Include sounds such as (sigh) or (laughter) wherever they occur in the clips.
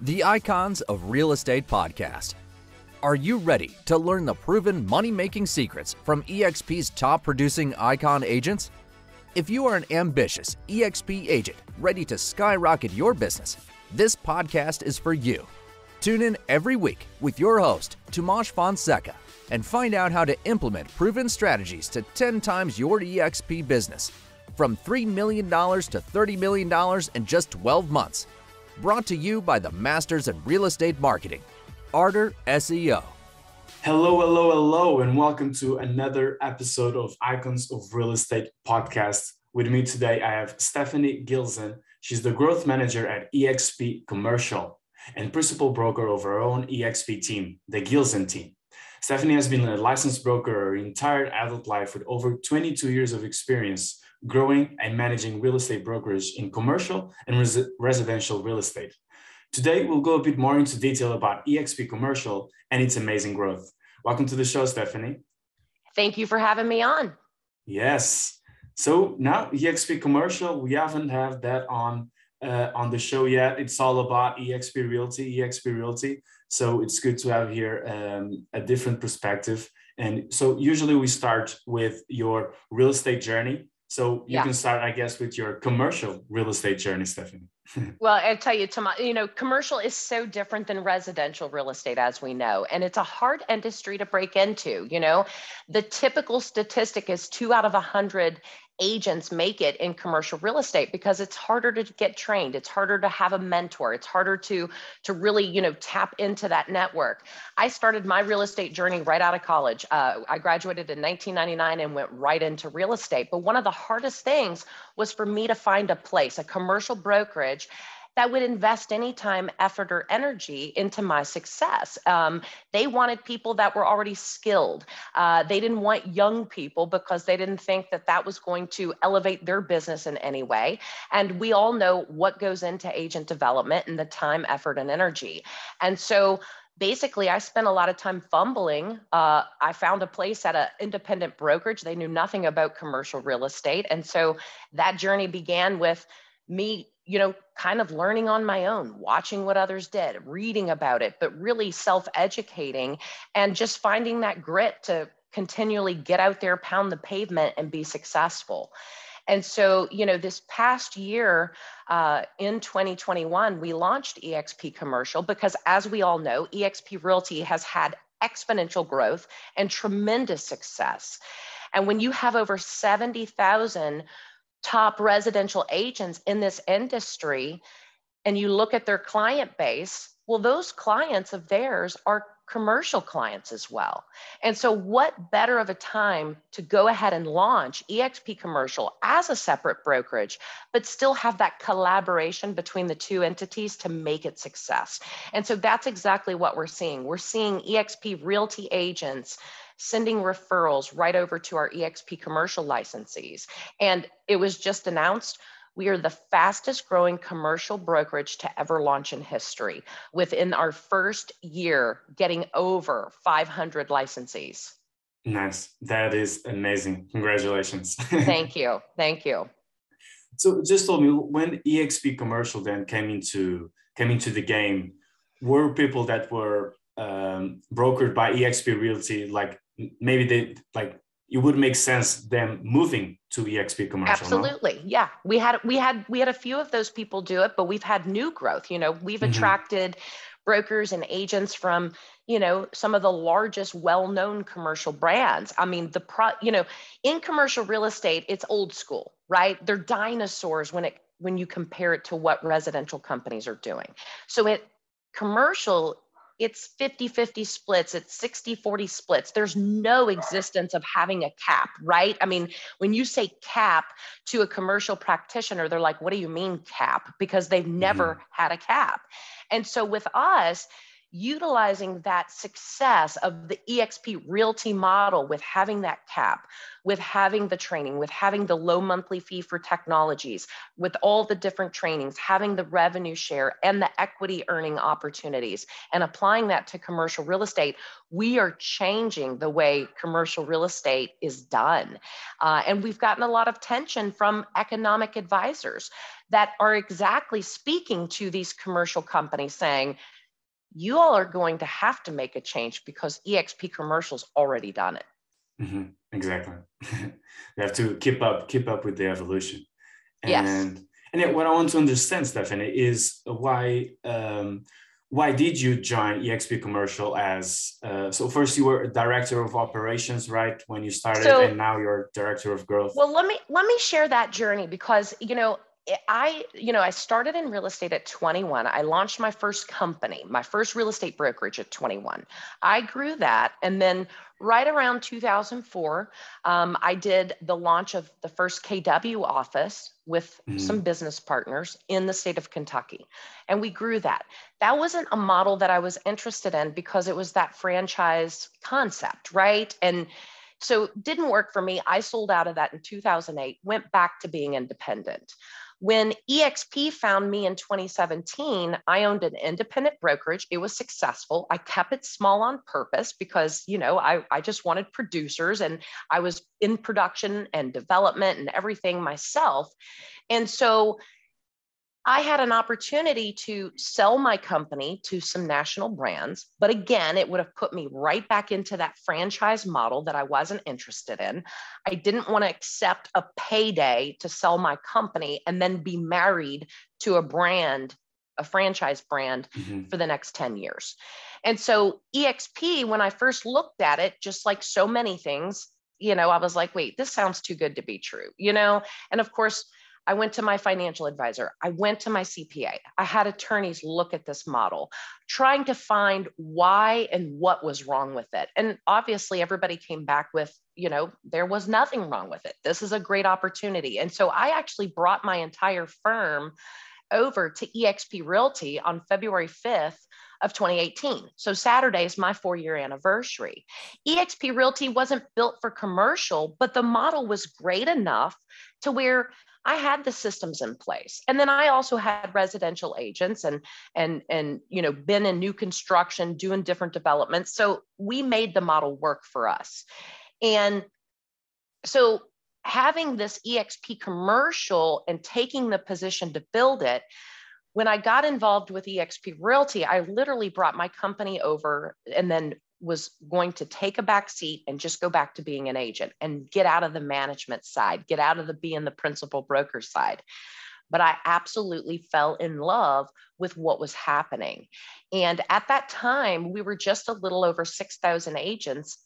the Icons of Real Estate podcast. Are you ready to learn the proven money making secrets from eXp's top producing icon agents? If you are an ambitious eXp agent ready to skyrocket your business, this podcast is for you. Tune in every week with your host, Tomas Fonseca, and find out how to implement proven strategies to 10 times your eXp business from $3 million to $30 million in just 12 months brought to you by the Masters in Real Estate Marketing, Arter SEO. Hello, hello, hello, and welcome to another episode of Icons of Real Estate podcast. With me today, I have Stephanie Gilezan. She's the growth manager at eXp Commercial and principal broker of her own eXp team, the Gilezan team. Stephanie has been a licensed broker her entire adult life with over 22 years of experience growing and managing real estate brokerage in commercial and res- residential real estate. Today, we'll go a bit more into detail about eXp Commercial and its amazing growth. Welcome to the show, Stephanie. Thank you for having me on. Yes. So now eXp Commercial, we haven't had that on uh, on the show yet. It's all about eXp Realty, eXp Realty. So it's good to have here um, a different perspective. And so usually we start with your real estate journey so you yeah. can start, I guess, with your commercial real estate journey, Stephanie. (laughs) well, I tell you, Tomas, you know, commercial is so different than residential real estate, as we know, and it's a hard industry to break into. You know, the typical statistic is two out of a hundred agents make it in commercial real estate because it's harder to get trained. It's harder to have a mentor. It's harder to to really you know tap into that network. I started my real estate journey right out of college. Uh, i graduated in 1999 and went right into real estate. But one of the hardest things was for me to find a place a commercial brokerage that would invest any time, effort, or energy into my success. Um, they wanted people that were already skilled. Uh, they didn't want young people because they didn't think that that was going to elevate their business in any way. And we all know what goes into agent development and the time, effort, and energy. And so, basically i spent a lot of time fumbling uh, i found a place at an independent brokerage they knew nothing about commercial real estate and so that journey began with me you know, kind of learning on my own, watching what others did, reading about it, but really self educating and just finding that grit to continually get out there, pound the pavement, and be successful. And so, you know, this past year uh, in 2021, we launched EXP Commercial because, as we all know, EXP Realty has had exponential growth and tremendous success. And when you have over 70,000 top residential agents in this industry and you look at their client base, well, those clients of theirs are commercial clients as well. And so, what better of a time to go ahead and launch EXP Commercial as a separate brokerage, but still have that collaboration between the two entities to make it success? And so, that's exactly what we're seeing. We're seeing EXP Realty agents sending referrals right over to our EXP commercial licensees. And it was just announced we are the fastest growing commercial brokerage to ever launch in history within our first year, getting over 500 licensees. Nice. That is amazing. Congratulations. (laughs) Thank you. Thank you. So just told me when EXP commercial then came into came into the game, were people that were um, brokered by EXP Realty like maybe they like it would make sense them moving to exp commercial absolutely. No? yeah. We had we had we had a few of those people do it but we've had new growth. You know we've mm-hmm. attracted brokers and agents from you know some of the largest well-known commercial brands. I mean the pro you know in commercial real estate it's old school right? They're dinosaurs when it when you compare it to what residential companies are doing. So it commercial it's 50 50 splits, it's 60 40 splits. There's no existence of having a cap, right? I mean, when you say cap to a commercial practitioner, they're like, what do you mean cap? Because they've never mm-hmm. had a cap. And so with us, utilizing that success of the EXP Realty model with having that cap, with having the training, with having the low monthly fee for technologies, with all the different trainings, having the revenue share and the equity earning opportunities, and applying that to commercial real estate, we are changing the way commercial real estate is done. Uh, and we've gotten a lot of tension from economic advisors that are exactly speaking to these commercial companies saying, you all are going to have to make a change because EXP commercial's already done it. Mm-hmm. Exactly. (laughs) they have to keep up, keep up with the evolution. And, yes. And what I want to understand, Stephanie, is why um, why did you join EXP Commercial as uh, so first you were director of operations right when you started so, and now you're director of growth well let me let me share that journey because you know I, you know, I started in real estate at 21. I launched my first company, my first real estate brokerage at 21. I grew that. And then right around 2004, um, I did the launch of the first KW office with mm. some business partners in the state of Kentucky. And we grew that. That wasn't a model that I was interested in because it was that franchise concept, right? And so didn't work for me. I sold out of that in 2008, went back to being independent. When EXP found me in 2017, I owned an independent brokerage. It was successful. I kept it small on purpose because, you know, I, I just wanted producers and I was in production and development and everything myself. And so I had an opportunity to sell my company to some national brands, but again, it would have put me right back into that franchise model that I wasn't interested in. I didn't want to accept a payday to sell my company and then be married to a brand, a franchise brand mm-hmm. for the next 10 years. And so, EXP, when I first looked at it, just like so many things, you know, I was like, wait, this sounds too good to be true, you know? And of course, I went to my financial advisor. I went to my CPA. I had attorneys look at this model, trying to find why and what was wrong with it. And obviously, everybody came back with, you know, there was nothing wrong with it. This is a great opportunity. And so I actually brought my entire firm over to eXp Realty on February 5th of 2018. So Saturday is my four year anniversary. eXp Realty wasn't built for commercial, but the model was great enough to where I had the systems in place. And then I also had residential agents and and and you know been in new construction doing different developments. So we made the model work for us. And so having this EXP commercial and taking the position to build it, when I got involved with EXP Realty, I literally brought my company over and then was going to take a back seat and just go back to being an agent and get out of the management side, get out of the being the principal broker side. But I absolutely fell in love with what was happening. And at that time, we were just a little over 6,000 agents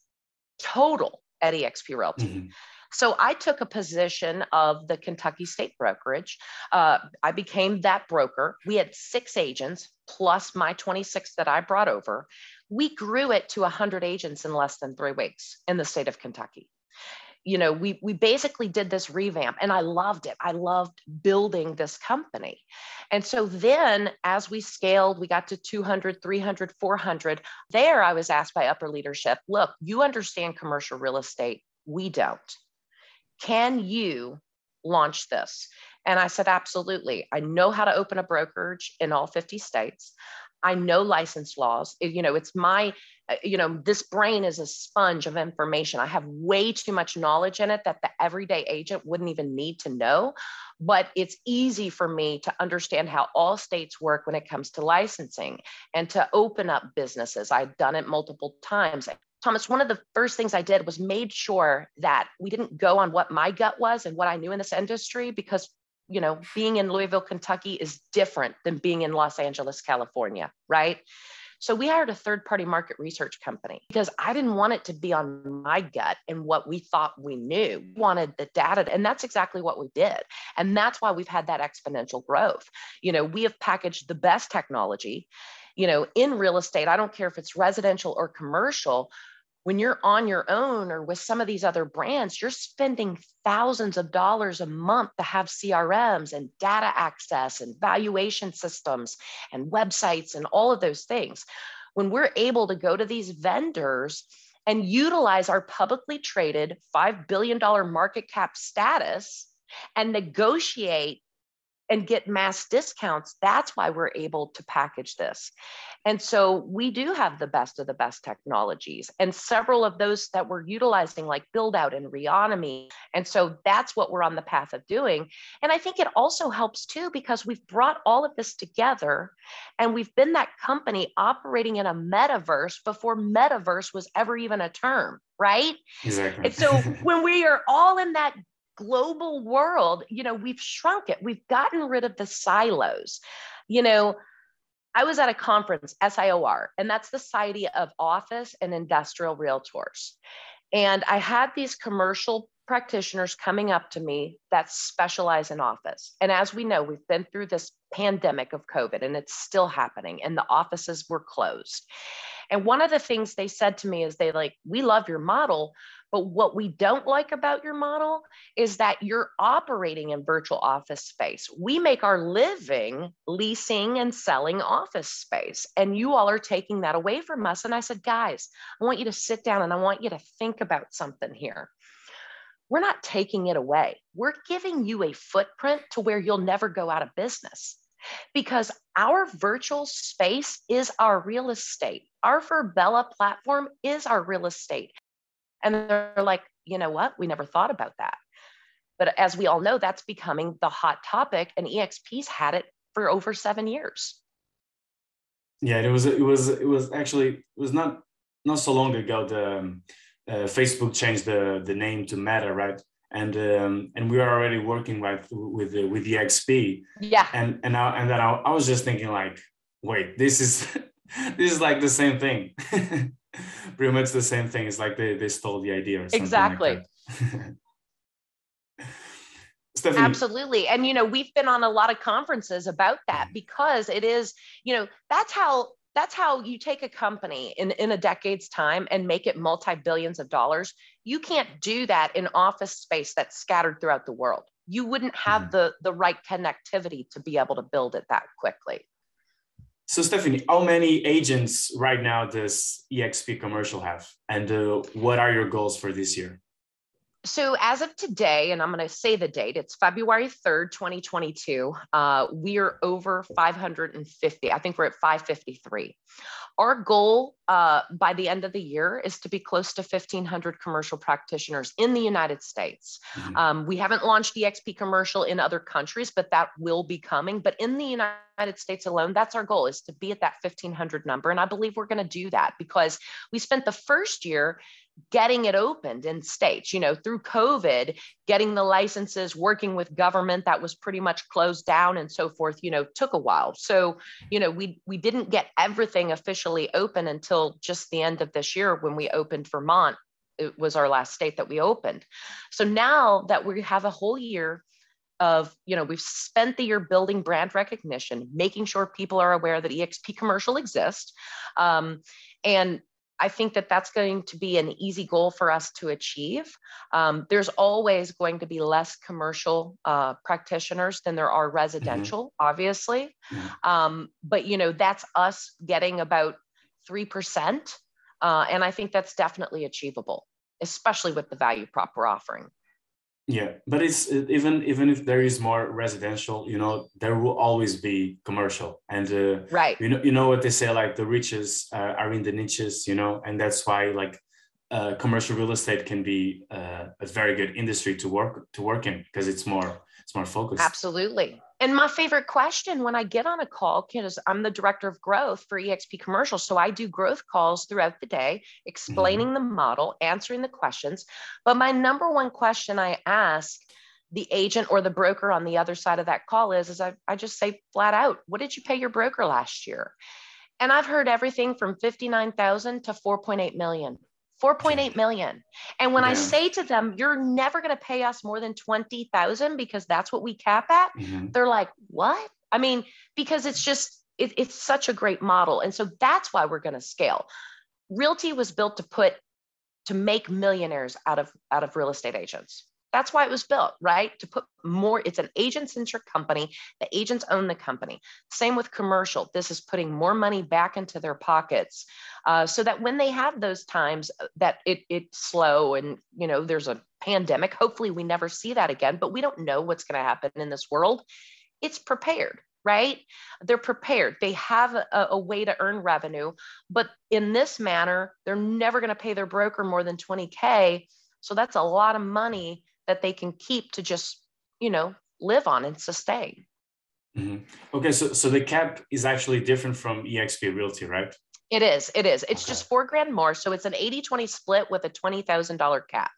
total at eXp Realty. Mm-hmm. So I took a position of the Kentucky State Brokerage. Uh, I became that broker. We had six agents plus my 26 that I brought over. We grew it to 100 agents in less than three weeks in the state of Kentucky. You know, we, we basically did this revamp and I loved it. I loved building this company. And so then as we scaled, we got to 200, 300, 400. There, I was asked by upper leadership look, you understand commercial real estate. We don't. Can you launch this? And I said, absolutely. I know how to open a brokerage in all 50 states. I know license laws. You know, it's my, uh, you know, this brain is a sponge of information. I have way too much knowledge in it that the everyday agent wouldn't even need to know. But it's easy for me to understand how all states work when it comes to licensing and to open up businesses. I've done it multiple times. Tomas, one of the first things I did was made sure that we didn't go on what my gut was and what I knew in this industry because you know, being in Louisville, Kentucky is different than being in Los Angeles, California, right? So we hired a third party market research company because I didn't want it to be on my gut and what we thought we knew. We wanted the data. And that's exactly what we did. And that's why we've had that exponential growth. You know, we have packaged the best technology, you know, in real estate. I don't care if it's residential or commercial when you're on your own or with some of these other brands, you're spending thousands of dollars a month to have CRMs and data access and valuation systems and websites and all of those things. when we're able to go to these vendors and utilize our publicly traded $5 billion market cap status and negotiate and get mass discounts, that's why we're able to package this. And so we do have the best of the best technologies and several of those that we're utilizing, like build out and Reonomy. And so that's what we're on the path of doing. And I think it also helps too, because we've brought all of this together and we've been that company operating in a metaverse before metaverse was ever even a term right? Exactly. And so when we are all in that global world, you know, we've shrunk it. We've gotten rid of the silos. You know, I was at a conference, SIOR, and that's the Society of Office and Industrial Realtors. And I had these commercial practitioners coming up to me that specialize in office. And as we know, we've been through this pandemic of COVID and it's still happening, and the offices were closed. And one of the things they said to me is they like, we love your model, but what we don't like about your model is that you're operating in virtual office space. We make our living leasing and selling office space, and you all are taking that away from us. And I said, guys, I want you to sit down and I want you to think about something here. We're not taking it away. We're giving you a footprint to where you'll never go out of business because our virtual space is our real estate. Our Virbela platform is our real estate. And they're like, you know what? We never thought about that. But as we all know, that's becoming the hot topic, and EXP's had it for over seven years. Yeah, it was it was it was actually it was not not so long ago the um, uh, Facebook changed the the name to Meta, right? And um, and we are already working right with the, with the XP. Yeah. And and I, and then I, I was just thinking like, wait, this is (laughs) this is like the same thing. (laughs) pretty much the same thing. It's like they, they stole the idea or something. Exactly. Like (laughs) Stephanie. Absolutely. And, you know, we've been on a lot of conferences about that mm-hmm. because it is, you know, that's how that's how you take a company in, in a decade's time and make it multi-billions of dollars you can't do that in office space that's scattered throughout the world you wouldn't have mm-hmm. the the right connectivity to be able to build it that quickly so, Stephanie, how many agents right now does EXP Commercial have? And uh, what are your goals for this year? So, as of today, and I'm going to say the date, it's February 3rd, 2022, uh, we are over 550. I think we're at 553. Our goal uh, by the end of the year is to be close to 1,500 commercial practitioners in the United States. Mm-hmm. Um, we haven't launched EXP commercial in other countries, but that will be coming. But in the United States alone, that's our goal is to be at that 1,500 number. And I believe we're going to do that because we spent the first year getting it opened in states. You know through covid getting the licenses working with government that was pretty much closed down and so forth you know took a while. So you know we we didn't get everything officially open until just the end of this year when we opened vermont. It was our last state that we opened. So now that we have a whole year of you know we've spent the year building brand recognition making sure people are aware that exp commercial exists um, and I think that that's going to be an easy goal for us to achieve. Um, there's always going to be less commercial uh, practitioners than there are mm-hmm. residential, mm-hmm. obviously. Mm-hmm. Um, but you know, that's us getting about three percent, uh, and I think that's definitely achievable, especially with the value prop we're offering yeah but it's even even if there is more residential you know there will always be commercial. And uh, right. you know you know what they say like the riches uh, are in the niches you know and that's why like uh, commercial real estate can be uh, a very good industry to work to work in because it's more it's more focused. Absolutely and my favorite question when I get on a call, because I'm the director of growth for EXP Commercial. So I do growth calls throughout the day, explaining mm-hmm. the model, answering the questions. But my number one question I ask the agent or the broker on the other side of that call is, is I, I just say flat out, what did you pay your broker last year? And I've heard everything from 59,000 to 4.8 million. 4.8 million. And when yeah. I say to them, you're never going to pay us more than 20,000 because that's what we cap at, mm-hmm. they're like, what? I mean, because it's just, it, it's such a great model. And so that's why we're going to scale. Realty was built to put, to make millionaires out of, out of real estate agents. That's why it was built, right? To put more, it's an agent centric company. The agents own the company. Same with commercial. This is putting more money back into their pockets uh, so that when they have those times that it, it's slow and, you know, there's a pandemic, hopefully we never see that again, but we don't know what's going to happen in this world. It's prepared right? They're prepared. They have a, a, way to earn revenue, but in this manner, they're never going to pay their broker more than 20K. So that's a lot of money that they can keep to just, you know, live on and sustain. Mm-hmm. Okay, so so the cap is actually different from EXP Realty, right? It is. It is. It's okay. just four grand more. So it's an 80 20 split with a $20,000 cap.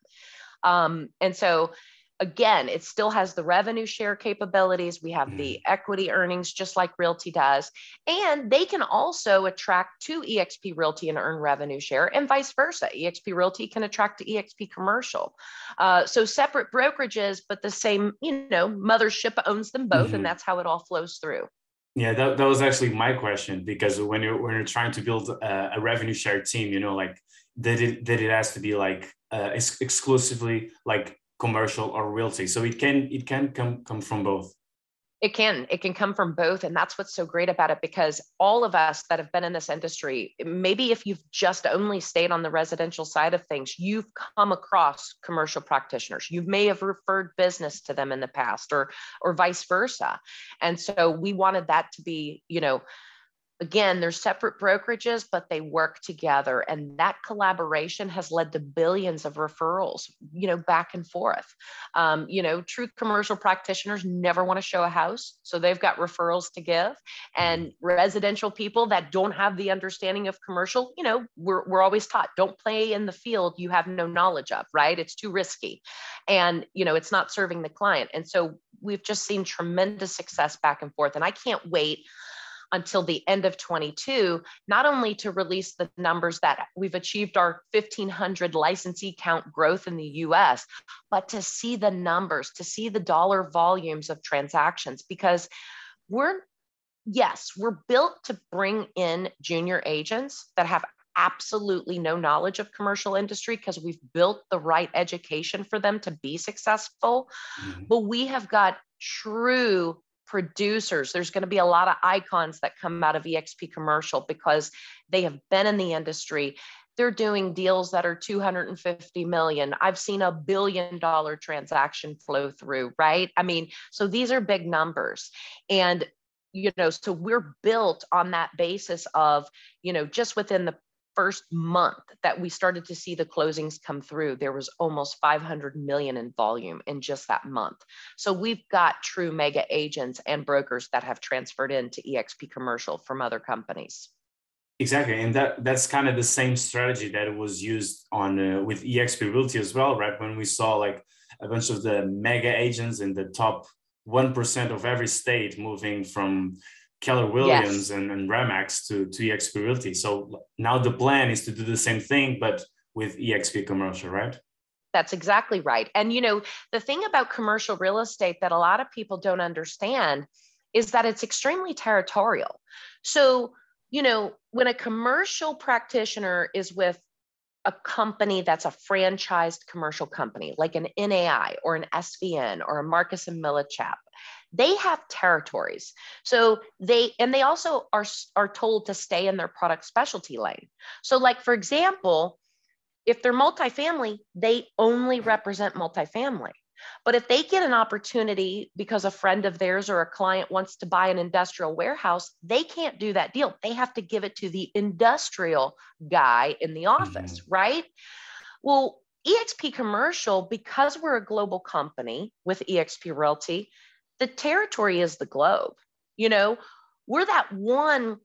Um, and so again, it still has the revenue share capabilities. We have the equity earnings, just like Realty does. And they can also attract to EXP Realty and earn revenue share, and vice versa. EXP Realty can attract to EXP Commercial. Uh, so separate brokerages, but the same, you know, mothership owns them both, mm-hmm. and that's how it all flows through. Yeah, that, that was actually my question because when you're when you're trying to build a, a revenue share team, you know, like that it that it has to be like uh, ex- exclusively like commercial or realty. So it can it can come come from both. It can it can come from both. And that's what's so great about it because all of us that have been in this industry maybe if you've just only stayed on the residential side of things you've come across commercial practitioners. You may have referred business to them in the past or or vice versa. And so we wanted that to be you know again, they're separate brokerages, but they work together. And that collaboration has led to billions of referrals, you know, back and forth. Um, you know, true commercial practitioners never want to show a house. So they've got referrals to give. And residential people that don't have the understanding of commercial, you know, we're, we're always taught don't play in the field you have no knowledge of, right? It's too risky. And, you know, it's not serving the client. And so we've just seen tremendous success back and forth. And I can't wait until the end of 22, not only to release the numbers that we've achieved our 1,500 licensee count growth in the US, but to see the numbers, to see the dollar volumes of transactions, because we're, yes, we're built to bring in junior agents that have absolutely no knowledge of commercial industry because we've built the right education for them to be successful. Mm-hmm. But we have got true producers. There's going to be a lot of icons that come out of EXP commercial because they have been in the industry. They're doing deals that are 250 million. I've seen a billion dollar transaction flow through, right? I mean, so these are big numbers. And you know, so we're built on that basis of, you know, just within the first month that we started to see the closings come through, there was almost 500 million in volume in just that month. So we've got true mega agents and brokers that have transferred into EXP commercial from other companies. Exactly, and that that's kind of the same strategy that was used on uh, with EXP Realty as well, right? When we saw like a bunch of the mega agents in the top one percent of every state moving from Keller Williams yes. and, and Remax to, to EXP Realty. So now the plan is to do the same thing, but with EXP commercial, right? That's exactly right. And you know, the thing about commercial real estate that a lot of people don't understand is that it's extremely territorial. So, you know, when a commercial practitioner is with a company that's a franchised commercial company, like an NAI or an SVN or a Marcus and Millichap, they have territories. So they, and they also are, are told to stay in their product specialty lane. So, like, for example, if they're multifamily, they only represent multifamily. But if they get an opportunity because a friend of theirs or a client wants to buy an industrial warehouse, they can't do that deal. They have to give it to the industrial guy in the office, mm-hmm. right? Well, EXP Commercial, because we're a global company with EXP Realty, the territory is the globe. You know, we're that one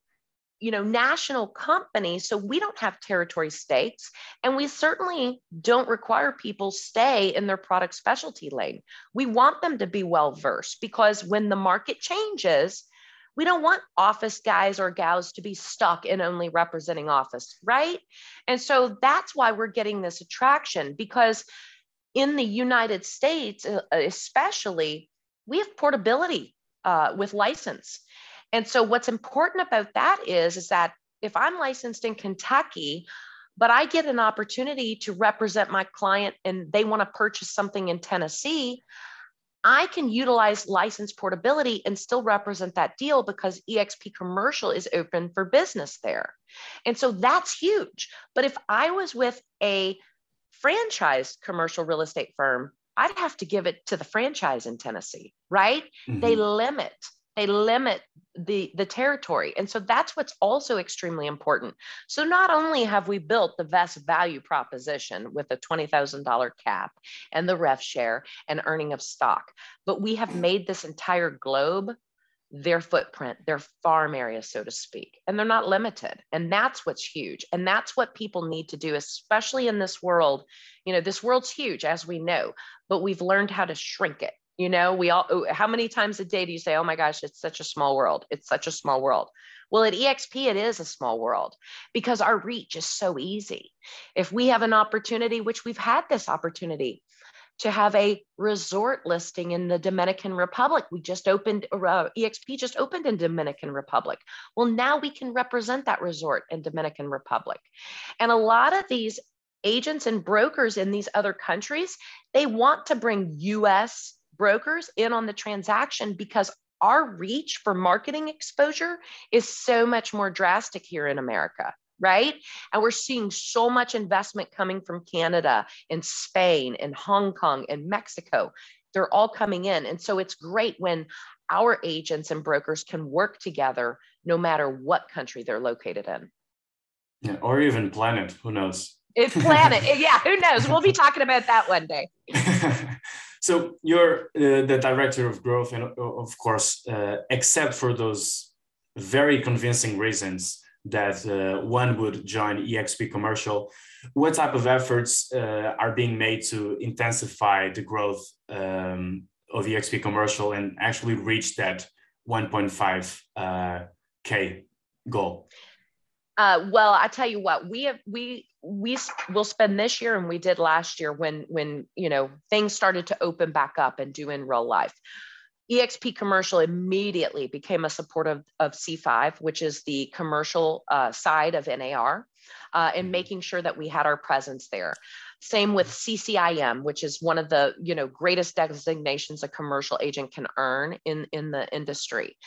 you know national company so we don't have territory stakes and we certainly don't require people stay in their product specialty lane we want them to be well versed because when the market changes we don't want office guys or gals to be stuck in only representing office right and so that's why we're getting this attraction because in the united states especially we have portability uh, with license. And so what's important about that is, is that if I'm licensed in Kentucky, but I get an opportunity to represent my client and they want to purchase something in Tennessee, I can utilize license portability and still represent that deal because EXP commercial is open for business there. And so that's huge. But if I was with a franchised commercial real estate firm, I'd have to give it to the franchise in Tennessee, right? Mm-hmm. They limit they limit the the territory and so that's what's also extremely important so not only have we built the best value proposition with a $20000 cap and the ref share and earning of stock but we have made this entire globe their footprint their farm area so to speak and they're not limited and that's what's huge and that's what people need to do especially in this world you know this world's huge as we know but we've learned how to shrink it you know, we all, oh, how many times a day do you say, oh my gosh, it's such a small world? It's such a small world. Well, at EXP, it is a small world because our reach is so easy. If we have an opportunity, which we've had this opportunity to have a resort listing in the Dominican Republic, we just opened, uh, EXP just opened in Dominican Republic. Well, now we can represent that resort in Dominican Republic. And a lot of these agents and brokers in these other countries, they want to bring US brokers in on the transaction because our reach for marketing exposure is so much more drastic here in America, right? And we're seeing so much investment coming from Canada and Spain and Hong Kong and Mexico. They're all coming in. And so it's great when our agents and brokers can work together no matter what country they're located in. Yeah, or even planet, who knows? It's planet. (laughs) yeah, who knows? We'll be talking about that one day. (laughs) So you're uh, the director of growth, and of course, uh, except for those very convincing reasons that uh, one would join EXP commercial, what type of efforts uh, are being made to intensify the growth um, of EXP commercial and actually reach that 1.5 uh, k goal? well, I tell you what, we have we we will spend this year and we did last year when when you know things started to open back up and do in real life exp commercial immediately became a supporter of, of c5 which is the commercial uh, side of nar uh, and mm-hmm. making sure that we had our presence there same with ccim which is one of the you know greatest designations a commercial agent can earn in in the industry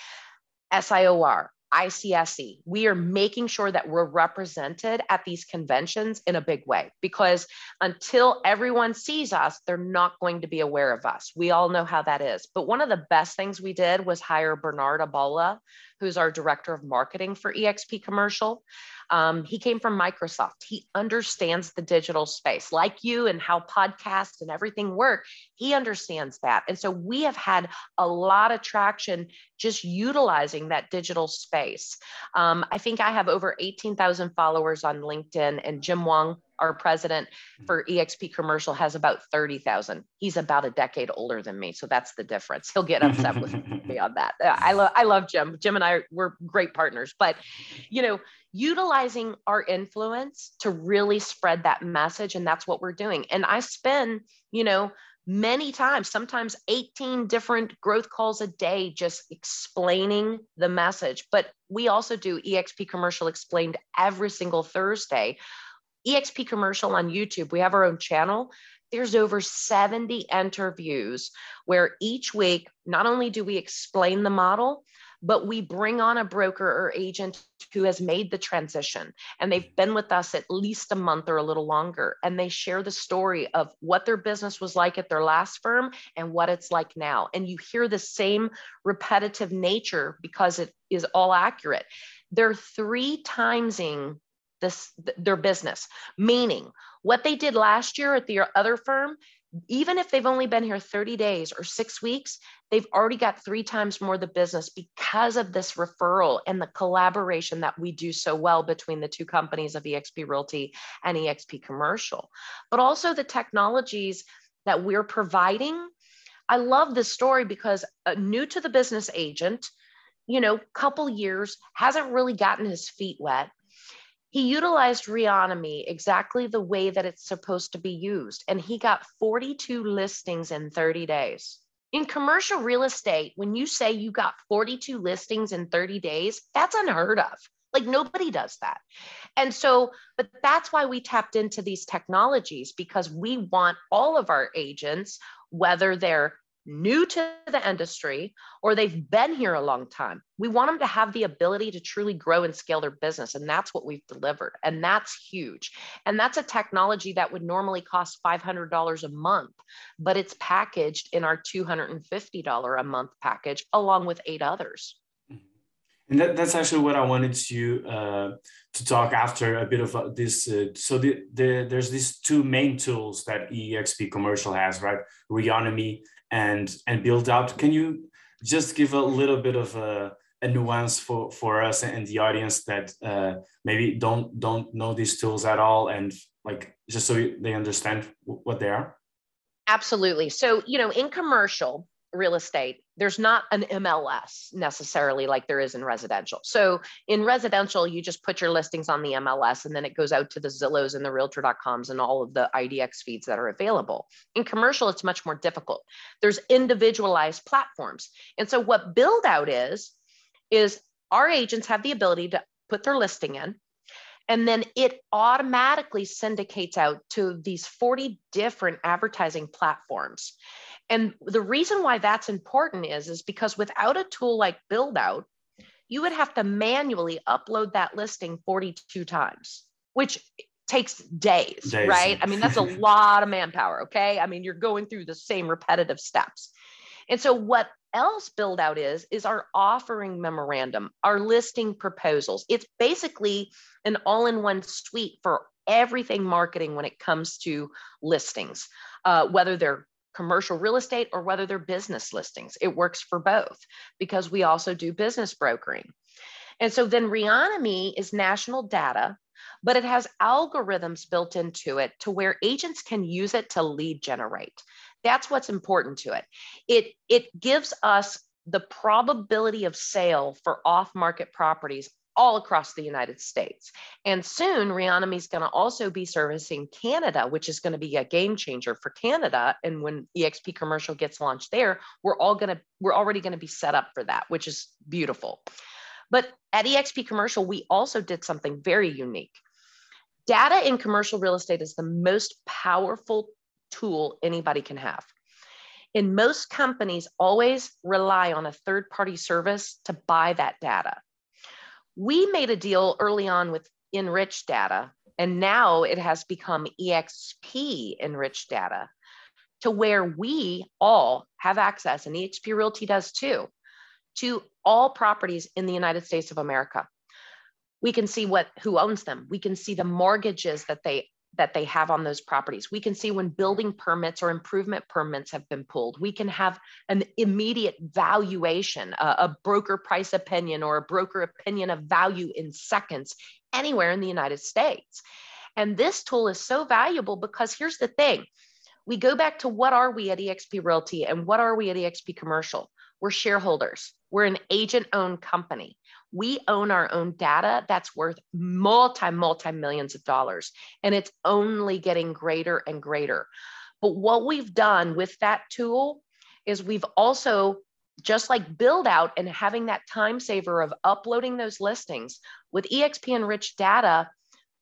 sior ICSC, we are making sure that we're represented at these conventions in a big way because until everyone sees us, they're not going to be aware of us. We all know how that is. But one of the best things we did was hire Bernard Abola, who's our director of marketing for EXP Commercial. Um, he came from Microsoft. He understands the digital space, like you, and how podcasts and everything work. He understands that. And so we have had a lot of traction just utilizing that digital space. Um, I think I have over 18,000 followers on LinkedIn, and Jim Wong our president mm-hmm. for EXP commercial has about 30,000. He's about a decade older than me. So that's the difference. He'll get upset with (laughs) me on that. I love, I love Jim. Jim and I, we're great partners, but you know, utilizing our influence to really spread that message. And that's what we're doing. And I spend, you know, many times, sometimes 18 different growth calls a day, just explaining the message. But we also do EXP commercial explained every single Thursday EXP commercial on YouTube. We have our own channel. There's over 70 interviews where each week, not only do we explain the model, but we bring on a broker or agent who has made the transition and they've been with us at least a month or a little longer. And they share the story of what their business was like at their last firm and what it's like now. And you hear the same repetitive nature because it is all accurate. They're three timesing this their business meaning what they did last year at the other firm even if they've only been here 30 days or 6 weeks they've already got 3 times more the business because of this referral and the collaboration that we do so well between the two companies of EXP Realty and EXP Commercial. But also the technologies that we're providing. I love this story because a new to the business agent you know couple years hasn't really gotten his feet wet he utilized Reonomy exactly the way that it's supposed to be used, and he got 42 listings in 30 days. In commercial real estate, when you say you got 42 listings in 30 days, that's unheard of. Like nobody does that. And so, but that's why we tapped into these technologies because we want all of our agents, whether they're new to the industry or they've been here a long time. We want them to have the ability to truly grow and scale their business. And that's what we've delivered. And that's huge. And that's a technology that would normally cost $500 a month, but it's packaged in our $250 a month package along with eight others. And that, that's actually what I wanted to uh, to talk after a bit of uh, this. Uh, so the, the, there's these two main tools that EXP Commercial has, right? Reonomy and and build out. Can you just give a little bit of a, a nuance for for us and the audience that uh, maybe don't don't know these tools at all, and like just so they understand what they are? Absolutely. So you know, in commercial, real estate, there's not an MLS necessarily like there is in residential. So in residential, you just put your listings on the MLS and then it goes out to the Zillows and the Realtor.coms and all of the IDX feeds that are available. In commercial, it's much more difficult. There's individualized platforms. And so what build out is, is our agents have the ability to put their listing in and then it automatically syndicates out to these 40 different advertising platforms and the reason why that's important is is because without a tool like BuildOut, you would have to manually upload that listing 42 times which takes days, days. right? I mean that's a (laughs) lot of manpower okay? I mean you're going through the same repetitive steps. And so what else BuildOut is is our offering memorandum our listing proposals. It's basically an all-in-one suite for everything marketing when it comes to listings uh, whether they're commercial real estate or whether they're business listings. It works for both because we also do business brokering. And so then Reonomy is national data, but it has algorithms built into it to where agents can use it to lead generate. That's what's important to it. It, it gives us the probability of sale for off market properties all across the United States. And soon, Reonomy is going to also be servicing Canada, which is going to be a game changer for Canada. And when EXP Commercial gets launched there, we're all going to we're already going to be set up for that, which is beautiful. But at EXP Commercial, we also did something very unique. Data in commercial real estate is the most powerful tool anybody can have. And most companies always rely on a third party service to buy that data we made a deal early on with enriched data, and now it has become EXP enriched data to where we all have access, and EXP Realty does too, to all properties in the United States of America. We can see what who owns them. We can see the mortgages that they that they have on those properties. We can see when building permits or improvement permits have been pulled. We can have an immediate valuation, a, a, broker price opinion or a broker opinion of value in seconds anywhere in the United States. And this tool is so valuable because here's the thing we go back to what are we at EXP Realty and what are we at EXP Commercial? We're shareholders, we're an agent owned company we own our own data that's worth multi, multi millions of dollars. And it's only getting greater and greater. But what we've done with that tool is we've also just like build out and having that time saver of uploading those listings with exp enriched data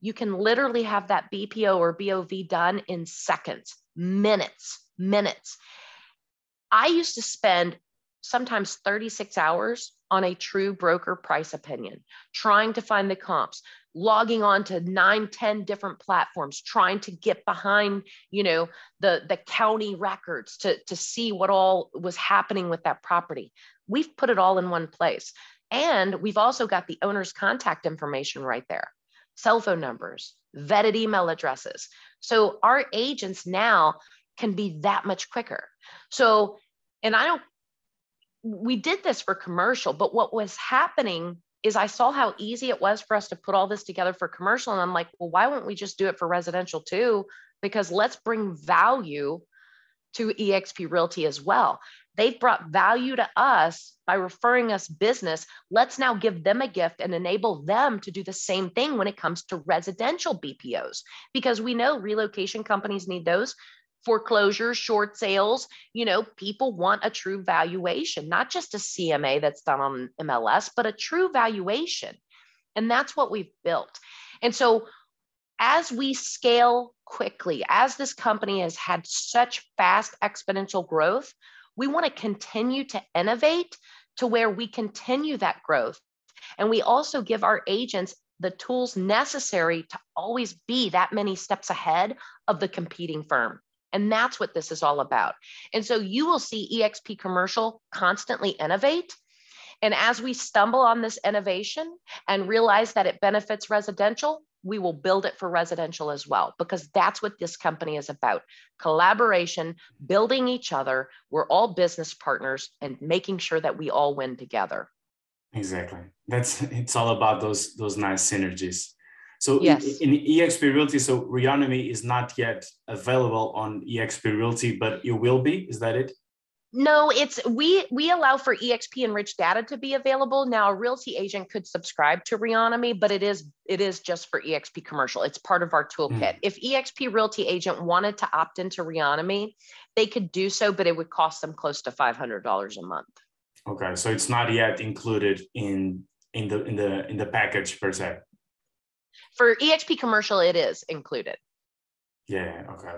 you can literally have that bpo or bov done in seconds minutes minutes i used to spend sometimes 36 hours on a true broker price opinion, trying to find the comps, logging on to nine, 10 different platforms, trying to get behind, you know, the, the county records to, to see what all was happening with that property. We've put it all in one place. And we've also got the owner's contact information right there, cell phone numbers, vetted email addresses. So our agents now can be that much quicker. So, and I don't we did this for commercial, but what was happening is I saw how easy it was for us to put all this together for commercial. And I'm like, well, why won't we just do it for residential too? Because let's bring value to eXp Realty as well. They've brought value to us by referring us business. Let's now give them a gift and enable them to do the same thing when it comes to residential BPOs, because we know relocation companies need those foreclosures, short sales, you know, people want a true valuation, not just a CMA that's done on MLS, but a true valuation. And that's what we've built. And so as we scale quickly, as this company has had such fast exponential growth, we want to continue to innovate to where we continue that growth. And we also give our agents the tools necessary to always be that many steps ahead of the competing firm. And that's what this is all about. And so you will see EXP Commercial constantly innovate. And as we stumble on this innovation and realize that it benefits residential, we will build it for residential as well, because that's what this company is about collaboration, building each other. We're all business partners and making sure that we all win together. Exactly. That's it's all about those those nice synergies. So yes. in, in EXP Realty, so Reonomy is not yet available on EXP Realty, but it will be. Is that it? No, it's we we allow for EXP enriched data to be available. Now, a realty agent could subscribe to Reonomy, but it is it is just for EXP commercial. It's part of our toolkit. Mm. If EXP realty agent wanted to opt into Reonomy, they could do so, but it would cost them close to five hundred dollars a month. Okay, so it's not yet included in in the in the in the package per se. For EXP commercial, it is included. Yeah. Okay.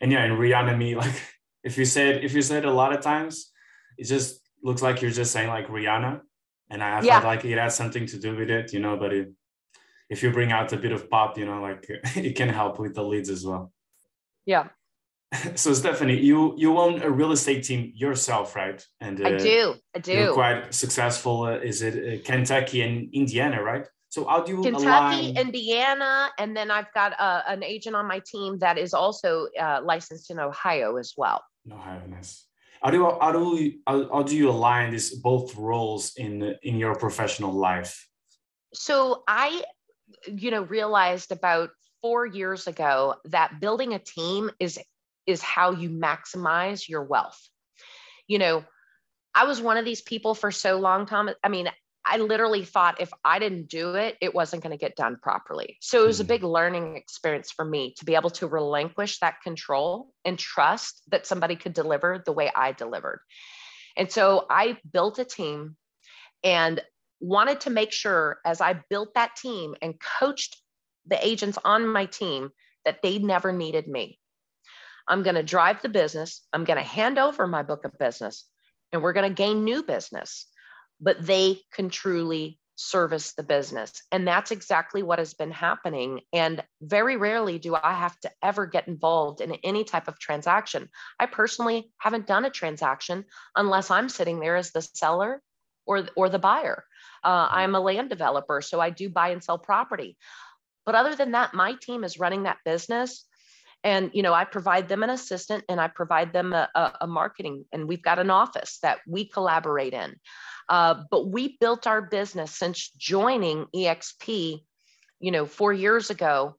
And yeah, in Reonomy, like if you said if you said a lot of times, it just looks like you're just saying like Rihanna, and I yeah. like it has something to do with it, you know. But it, if you bring out a bit of pop, you know, like (laughs) it can help with the leads as well. Yeah. (laughs) So Stephanie, you you own a real estate team yourself, right? And uh, I do, I do. You're quite successful. Uh, is it uh, Kentucky and Indiana, right? So how do you Kentucky. Indiana, and then I've got uh, an agent on my team that is also uh, licensed in Ohio as well. Ohio, nice. How do you, how do how, how do you align these both roles in in your professional life? So I, you know, realized about four years ago that building a team is is how you maximize your wealth. You know, I was one of these people for so long, Tom. I mean, I literally thought if I didn't do it, it wasn't going to get done properly. So it was a mm-hmm. big learning experience for me to be able to relinquish that control and trust that somebody could deliver the way I delivered. And so I built a team and wanted to make sure as I built that team and coached the agents on my team that they never needed me. I'm going to drive the business, I'm going to hand over my book of business, and we're going to gain new business but they can truly service the business. And that's exactly what has been happening. And very rarely do I have to ever get involved in any type of transaction. I personally haven't done a transaction unless I'm sitting there as the seller or, or the buyer. Uh, I'm a land developer, so I do buy and sell property. But other than that, my team is running that business and you know i provide them an assistant and i provide them a, a, a marketing and we've got an office that we collaborate in. Uh, but we built our business since joining exp you know four years ago.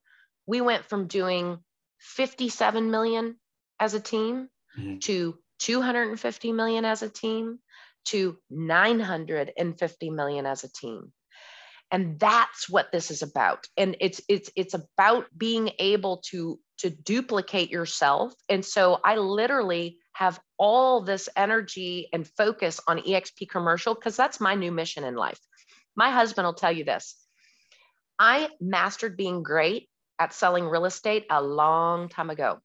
We went from doing 57 million as a team mm-hmm. to 250 million as a team to 950 million as a team and that's what this is about. And it's it's it's about being able to to duplicate yourself. And so i literally have all this energy and focus on exp commercial because that's my new mission in life. My husband will tell you this. I mastered being great at selling real estate a long time ago.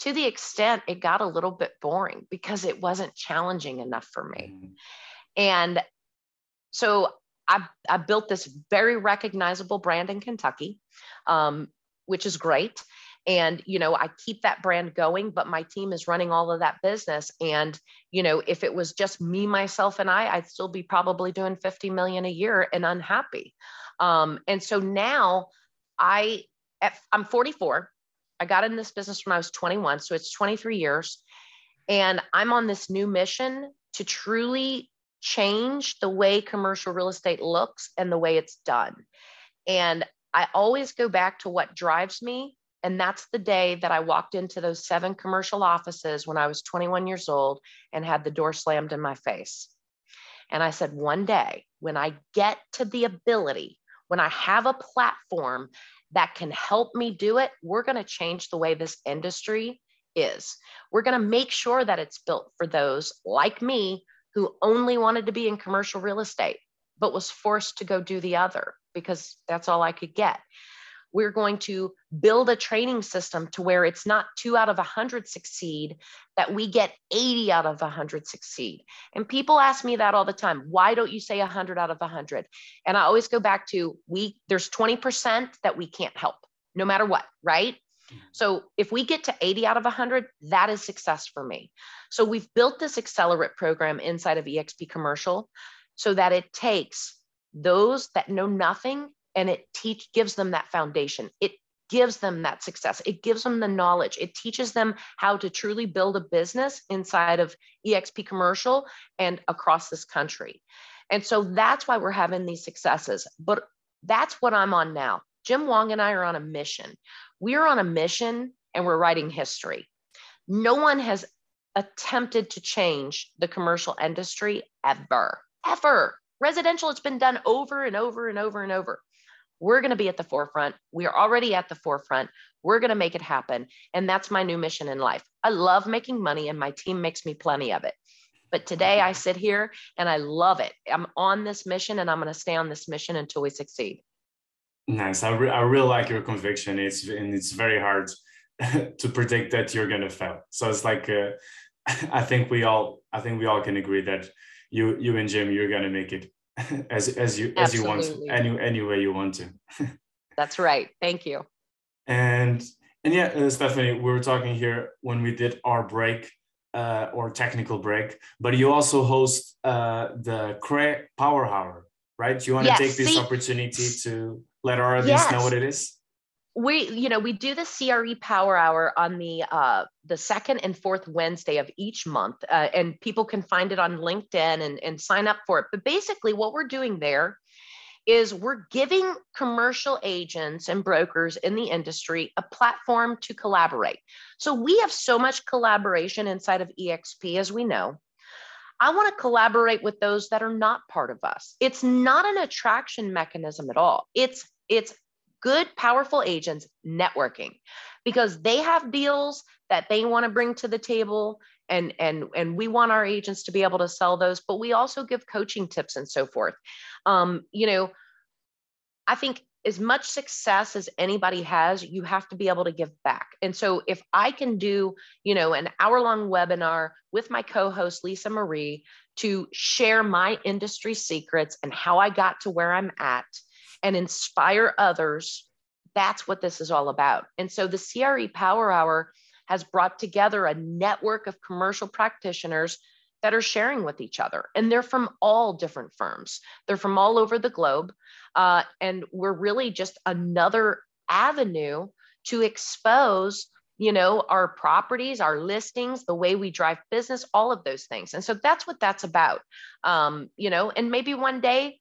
To the extent it got a little bit boring because it wasn't challenging enough for me. Mm-hmm. and so I, I built this very recognizable brand in Kentucky, um, which is great. And, you know, I keep that brand going, but my team is running all of that business. And, you know, if it was just me, myself, and I, I'd still be probably doing 50 million a year and unhappy. Um, and so now I, at, I'm 44. I got in this business when I was 21. So it's 23 years. And I'm on this new mission to truly change the way commercial real estate looks and the way it's done. And I always go back to what drives me. And that's the day that I walked into those seven commercial offices when I was 21 years old and had the door slammed in my face. And I said, one day when I get to the ability, when I have a platform that can help me do it, we're going to change the way this industry is. We're going to make sure that it's built for those like me who only wanted to be in commercial real estate. but was forced to go do the other because that's all I could get. We're going to build a training system to where it's not two out of 100 succeed, that we get 80 out of 100 succeed. And people ask me that all the time. Why don't you say 100 out of 100? And I always go back to we, there's 20% that we can't help no matter what, right? So if we get to 80 out of 100, that is success for me. So we've built this accelerate program inside of EXP commercial so that it takes those that know nothing and it teach gives them that foundation. It gives them that success. It gives them the knowledge. It teaches them how to truly build a business inside of exp commercial and across this country. And so that's why we're having these successes. But that's what i'm on now. Jim wong and i are on a mission we're on a mission and we're writing history no one has attempted to change the commercial industry ever ever residential it's been done over and over and over and over we're going to be at the forefront. We are already at the forefront. We're going to make it happen. And that's my new mission in life. I love making money, and my team makes me plenty of it. But today I sit here and I love it. I'm on this mission and I'm going to stay on this mission until we succeed. Nice. I, re- I really like your conviction. It's and it's very hard (laughs) to predict that you're going to fail. So it's like uh, (laughs) I think we all I think we all can agree that you you and Jim you're going to make it (laughs) as as you as you want any any way you want to that's right thank you and and yeah uh, stephanie we were talking here when we did our break uh, or technical break but you also host uh, the CRE power hour right you want to yes, take this see, opportunity to let our audience yes. know what it is we you know we do the cre power hour on the uh the second and fourth wednesday of each month uh, and people can find it on linkedin and, and sign up for it but basically what we're doing there is we're giving commercial agents and brokers in the industry a platform to collaborate so we have so much collaboration inside of exp as we know I want to collaborate with those that are not part of us. It's not an attraction mechanism at all. It's it's good, powerful agents networking because they have deals that they want to bring to the table and and and we want our agents to be able to sell those but we also give coaching tips and so forth. Um, you know i think as much success as anybody has you have to be able to give back. And so if i can do you know an hour long webinar with my co-host lisa marie to share my industry secrets and how i got to where i'm at and inspire others, that's what this is all about. And so the CRE Power Hour has brought together a network of commercial practitioners that are sharing with each other. And they're from all different firms, they're from all over the globe. Uh, and we're really just another avenue to expose you know our properties our listings the way we drive business all of those things and so that's what that's about um, you know and maybe one day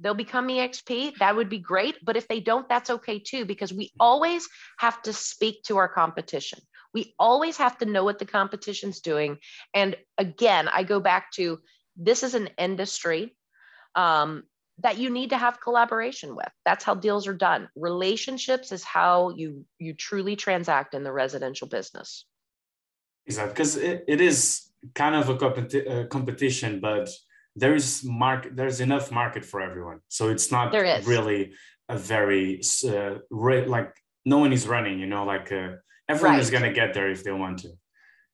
they'll become exp that would be great but if they don't that's okay too because we always have to speak to our competition. We always have to know what the competition's doing and again i go back to this is an industry um, that you need to have collaboration with. That's how deals are done. Relationships is how you you truly transact in the residential business. Exactly because it, it is kind of a competi- uh, competition but there is market there's enough market for everyone so it's not really a very uh, re- like no one is running you know like uh, everyone right. is going to get there if they want to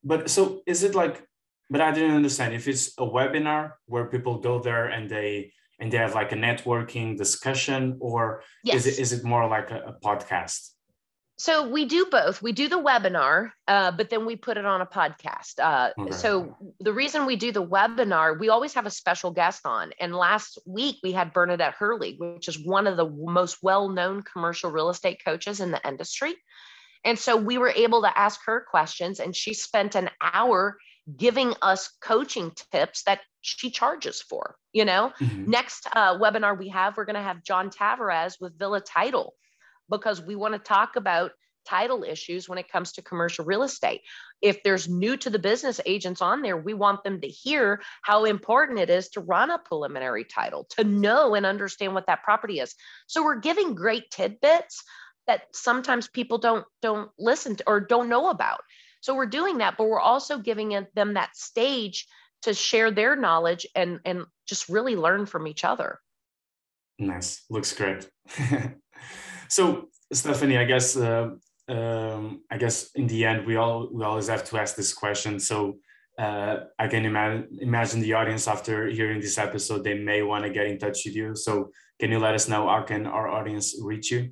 but so is it like but i didn't understand if it's a webinar where people go there and they and they have like a networking discussion or yes. is it is it more like a, a podcast so we do both. We do the webinar, uh, but then we put it on a podcast. Uh, okay. So the reason we do the webinar, we always have a special guest on. And last week we had Bernadette Hurley, which is one of the most well-known commercial real estate coaches in the industry. And so we were able to ask her questions, and she spent an hour giving us coaching tips that she charges for. You know, mm-hmm. next uh, webinar we have, we're going to have John Tavares with Villa Title because we want to talk about title issues when it comes to commercial real estate. If there's new to the business agents on there, we want them to hear how important it is to run a preliminary title, to know and understand what that property is. So we're giving great tidbits that sometimes people don't don't listen to or don't know about. So we're doing that, but we're also giving them that stage to share their knowledge and and just really learn from each other. Nice. Looks great. (laughs) so, Stephanie, I guess uh, um, I guess in the end we all we always have to ask this question. So uh, I can imagine imagine the audience after hearing this episode, they may want to get in touch with you. So can you let us know how can our audience reach you?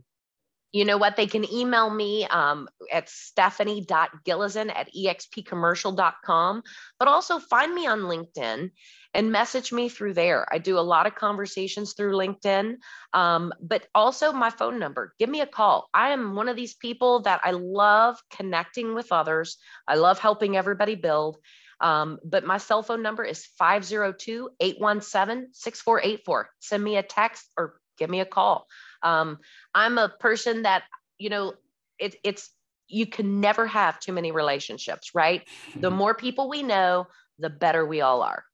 You know what? They can email me um, at stephanie.gilezan at expcommercial.com, but also find me on LinkedIn and message me through there. I do a lot of conversations through LinkedIn, um, but also my phone number. Give me a call. I am one of these people that I love connecting with others, I love helping everybody build. Um, but my cell phone number is 502 817 6484. Send me a text or give me a call. Um, I'm a person that, you know, it, it's, you can never have too many relationships, right? The mm-hmm. more people we know, the better we all are.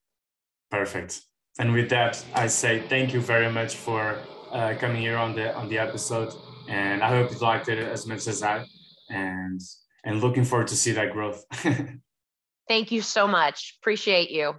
Perfect. And with that, I say thank you very much for uh, coming here on the on the episode, and I hope you liked it as much as I, and and looking forward to see that growth. (laughs) Thank you so much. Appreciate you.